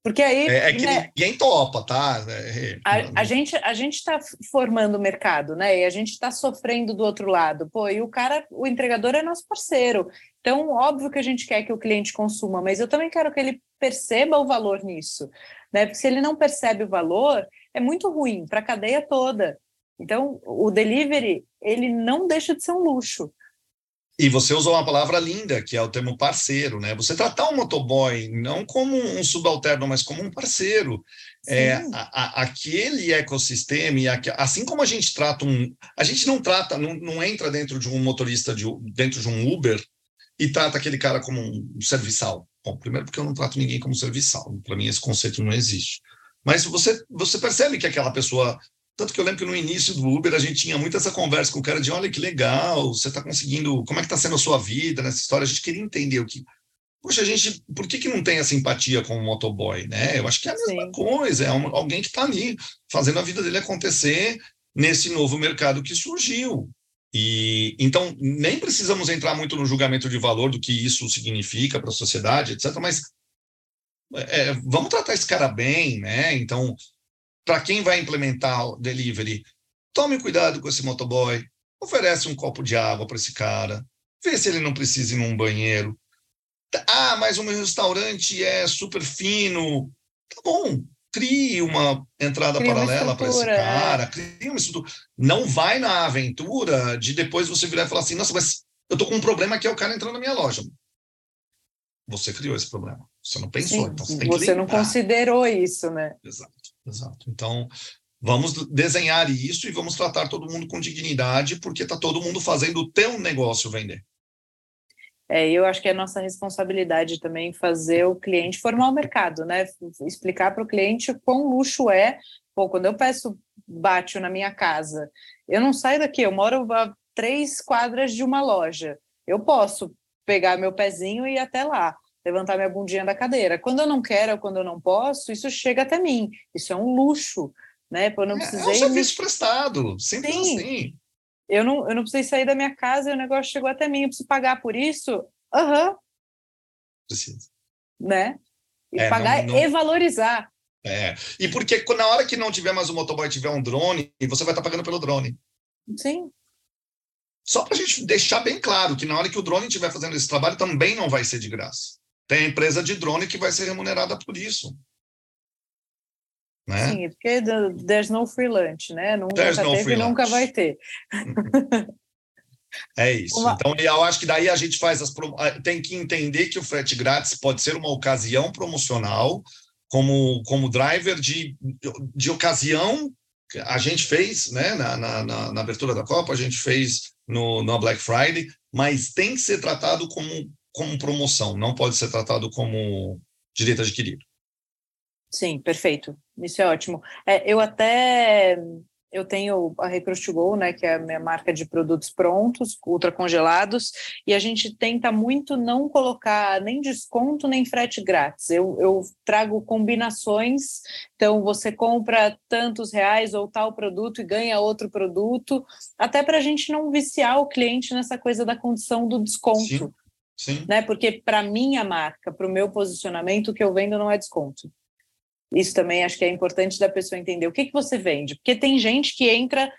Porque aí. É, é que né, ninguém topa, tá? É, a, a, gente a gente está formando o mercado, né? E a gente está sofrendo do outro lado. Pô, e o cara, o entregador é nosso parceiro. Então, óbvio que a gente quer que o cliente consuma, mas eu também quero que ele perceba o valor nisso. Né? Porque se ele não percebe o valor, é muito ruim para a cadeia toda. Então, o delivery, ele não deixa de ser um luxo. E você usou uma palavra linda, que é o termo parceiro, né? Você tratar um motoboy não como um subalterno, mas como um parceiro. É, a, a, aquele ecossistema, e a, assim como a gente trata um. A gente não trata, não, não entra dentro de um motorista, de, dentro de um Uber, e trata aquele cara como um serviçal. Bom, primeiro porque eu não trato ninguém como serviçal. Para mim, esse conceito não existe. Mas você, você percebe que aquela pessoa tanto que eu lembro que no início do Uber a gente tinha muito essa conversa com o cara de olha que legal, você está conseguindo, como é que está sendo a sua vida nessa história? A gente queria entender o que. Poxa, a gente, por que, que não tem essa empatia com o motoboy, né? Eu acho que é a mesma Sim. coisa, é um, alguém que está ali fazendo a vida dele acontecer nesse novo mercado que surgiu. E então nem precisamos entrar muito no julgamento de valor do que isso significa para a sociedade, etc. Mas é, vamos tratar esse cara bem, né? Então para quem vai implementar o delivery, tome cuidado com esse motoboy, oferece um copo de água para esse cara, vê se ele não precisa ir num banheiro. Ah, mas o meu restaurante é super fino. Tá bom, crie uma entrada cria paralela para esse cara, é. crie uma estrutura. Não vai na aventura de depois você virar e falar assim, nossa, mas eu tô com um problema que é o cara entrando na minha loja. Você criou esse problema. Você não pensou, Sim, então você tem Você não considerou isso, né? Exato. Exato. Então, vamos desenhar isso e vamos tratar todo mundo com dignidade, porque está todo mundo fazendo o teu negócio vender. É, eu acho que é nossa responsabilidade também fazer o cliente formar o mercado, né? Explicar para o cliente quão luxo é. Pô, quando eu peço bate na minha casa, eu não saio daqui, eu moro a três quadras de uma loja. Eu posso pegar meu pezinho e ir até lá levantar minha bundinha da cadeira. Quando eu não quero ou quando eu não posso, isso chega até mim. Isso é um luxo, né? Eu não precisei. É, é um serviço me... prestado, simples Sim. assim. Eu não, eu não precisei sair da minha casa e o negócio chegou até mim. Eu preciso pagar por isso? Aham. Uhum. Precisa. Né? E é, pagar não, não... e valorizar. É. E porque na hora que não tiver mais o motoboy tiver um drone, você vai estar pagando pelo drone. Sim. Só para a gente deixar bem claro que na hora que o drone estiver fazendo esse trabalho também não vai ser de graça. Tem a empresa de drone que vai ser remunerada por isso. Né? Sim, porque there's no free lunch, né? Nunca there's no teve e nunca vai ter. É isso. Uma... Então, eu acho que daí a gente faz as. Tem que entender que o frete grátis pode ser uma ocasião promocional, como, como driver de, de ocasião. A gente fez, né, na, na, na abertura da Copa, a gente fez no, no Black Friday, mas tem que ser tratado como como promoção, não pode ser tratado como direito adquirido. Sim, perfeito. Isso é ótimo. É, eu até eu tenho a Recruit Go, né, que é a minha marca de produtos prontos, ultra congelados, e a gente tenta muito não colocar nem desconto nem frete grátis. Eu, eu trago combinações, então você compra tantos reais ou tal produto e ganha outro produto, até para a gente não viciar o cliente nessa coisa da condição do desconto. Sim. Sim. Né? Porque para minha marca, para o meu posicionamento, o que eu vendo não é desconto. Isso também acho que é importante da pessoa entender o que, que você vende, porque tem gente que entra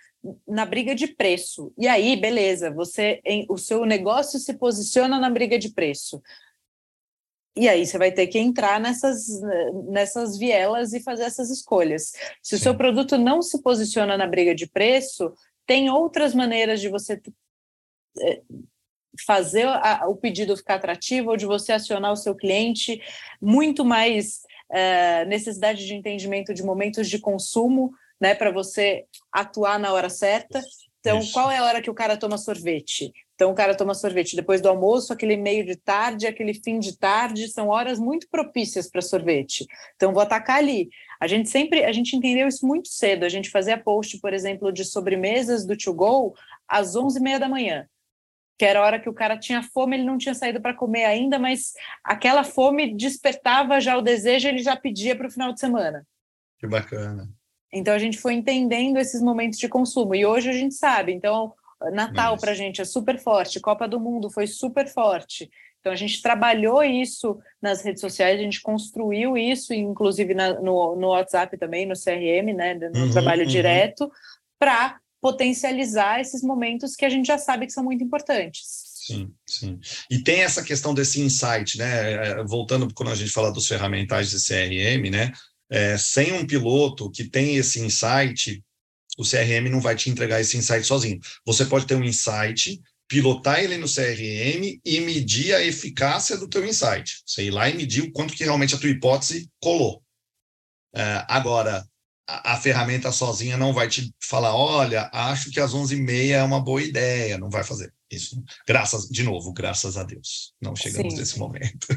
na briga de preço. E aí, beleza, você o seu negócio se posiciona na briga de preço. E aí você vai ter que entrar nessas, nessas vielas e fazer essas escolhas. Se o seu produto não se posiciona na briga de preço, tem outras maneiras de você eh, fazer a, o pedido ficar atrativo ou de você acionar o seu cliente, muito mais é, necessidade de entendimento de momentos de consumo, né, para você atuar na hora certa. Então, Isso. qual é a hora que o cara toma sorvete? Então, o cara toma sorvete depois do almoço, aquele meio de tarde, aquele fim de tarde, são horas muito propícias para sorvete. Então, vou atacar ali. A gente sempre, a gente entendeu isso muito cedo. A gente fazia post, por exemplo, de sobremesas do To Go às 11h30 da manhã que era a hora que o cara tinha fome, ele não tinha saído para comer ainda, mas aquela fome despertava já o desejo, ele já pedia para o final de semana. Que bacana. Então a gente foi entendendo esses momentos de consumo e hoje a gente sabe. Então Natal para a gente é super forte, Copa do Mundo foi super forte. Então, a gente trabalhou isso nas redes sociais, a gente construiu isso, inclusive na, no, no WhatsApp também, no CRM, né, no uhum, trabalho uhum. direto, para potencializar esses momentos que a gente já sabe que são muito importantes. Sim, sim. E tem essa questão desse insight, né? É, voltando quando a gente fala dos ferramentais de CRM, né? É, sem um piloto que tem esse insight, o CRM não vai te entregar esse insight sozinho. Você pode ter um insight, pilotar ele no CRM e medir a eficácia do teu insight. Ir lá e medir o quanto que realmente a tua hipótese colou. É, agora, a, a, ferramenta sozinha não vai te falar, olha, acho que às 11h30 é uma boa ideia, não vai fazer isso. Graças, de novo, graças a Deus, não chegamos Sim. nesse momento.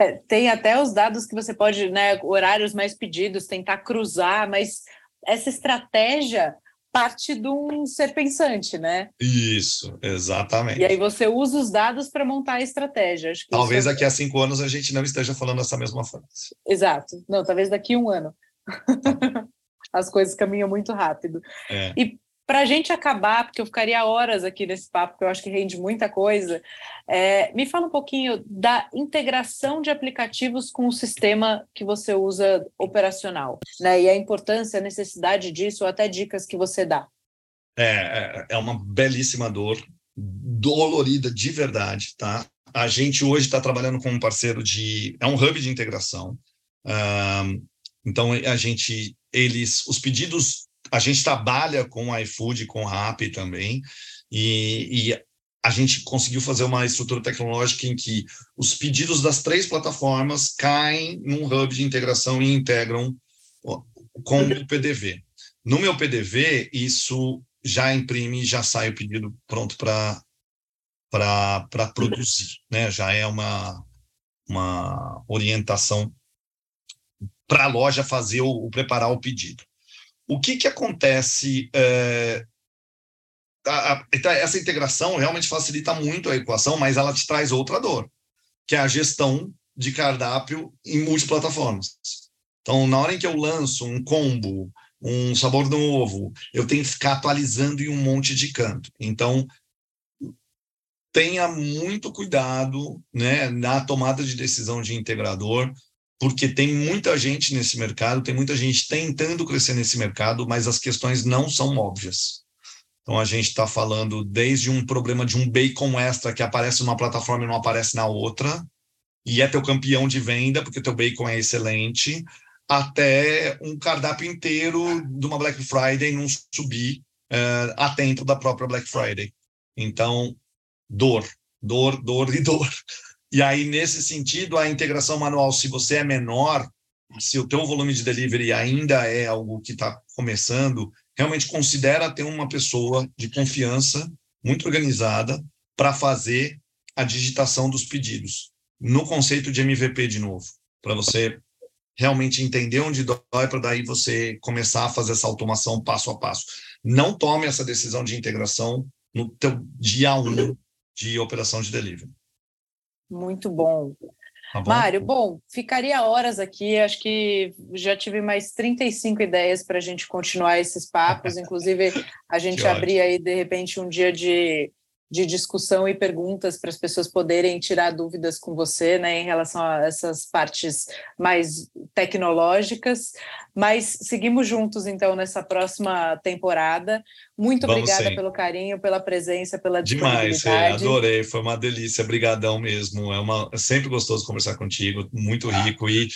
É, tem até os dados que você pode, né, horários mais pedidos, tentar cruzar, mas essa estratégia parte de um ser pensante, né? Isso, exatamente. E aí você usa os dados para montar a estratégia. talvez é... daqui a cinco anos a gente não esteja falando essa mesma frase. Exato. Não, talvez daqui a um ano. (laughs) As coisas caminham muito rápido. É. E para a gente acabar, porque eu ficaria horas aqui nesse papo, porque eu acho que rende muita coisa, é, me fala um pouquinho da integração de aplicativos com o sistema que você usa operacional, né? E a importância, a necessidade disso, ou até dicas que você dá. É, é, é uma belíssima dor, dolorida de verdade, tá? A gente hoje está trabalhando com um parceiro de. É um hub de integração. Um, então, a gente, eles, os pedidos a gente trabalha com o iFood, com o Rappi também, e, e, a gente conseguiu fazer uma estrutura tecnológica em que os pedidos das três plataformas caem num hub de integração e integram com o PDV. No meu PDV, isso já imprime, já sai o pedido pronto para para produzir, né? Já é uma uma orientação para a loja fazer o, preparar o pedido. O que, que acontece? É, a, a, então, essa integração realmente facilita muito a equação, mas ela te traz outra dor, que é a gestão de cardápio em multiplataformas. Então, na hora em que eu lanço um combo, um sabor novo, eu tenho que ficar atualizando em um monte de canto. Então, tenha muito cuidado né, na tomada de decisão de integrador, porque tem muita gente nesse mercado, tem muita gente tentando crescer nesse mercado, mas as questões não são óbvias. Então a gente está falando desde um problema de um bacon extra que aparece numa plataforma e não aparece na outra, e é teu campeão de venda, porque teu bacon é excelente, até um cardápio inteiro de uma Black Friday não subir uh, da própria Black Friday. Então, dor, dor, dor e dor. E aí, nesse sentido, a integração manual, se você é menor, se o teu volume de delivery ainda é algo que está começando, realmente considera ter uma pessoa de confiança, muito organizada, para fazer a digitação dos pedidos. No conceito de MVP, de novo, para você realmente entender onde dói, para daí você começar a fazer essa automação passo a passo. Não tome essa decisão de integração no teu dia 1 um de operação de delivery. Muito bom. Tá bom. Mário, bom, ficaria horas aqui, acho que já tive mais 35 ideias para a gente continuar esses papos, (laughs) inclusive a gente abrir aí, de repente, um dia de de discussão e perguntas para as pessoas poderem tirar dúvidas com você, né, em relação a essas partes mais tecnológicas. Mas seguimos juntos, então, nessa próxima temporada. Muito Vamos obrigada sim. pelo carinho, pela presença, pela Demais, é, adorei, foi uma delícia, brigadão mesmo. É, uma, é sempre gostoso conversar contigo, muito ah. rico e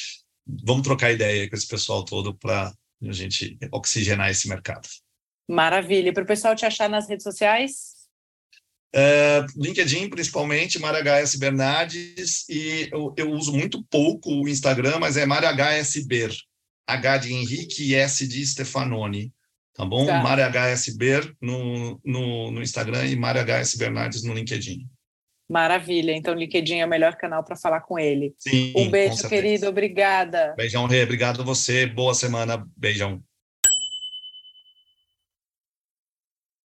vamos trocar ideia com esse pessoal todo para a gente oxigenar esse mercado. Maravilha. E para o pessoal te achar nas redes sociais? Uh, LinkedIn, principalmente, HS Bernardes, e eu, eu, uso muito pouco o Instagram, mas é HS Ber, H de Henrique e S de Stefanoni, tá bom? Tá. HS Ber no, no, no Instagram e HS Bernardes no LinkedIn. Maravilha, então LinkedIn é o melhor canal para falar com ele. Sim, um beijo, querido, obrigada. Beijão, Rê, obrigado a você, boa semana, beijão.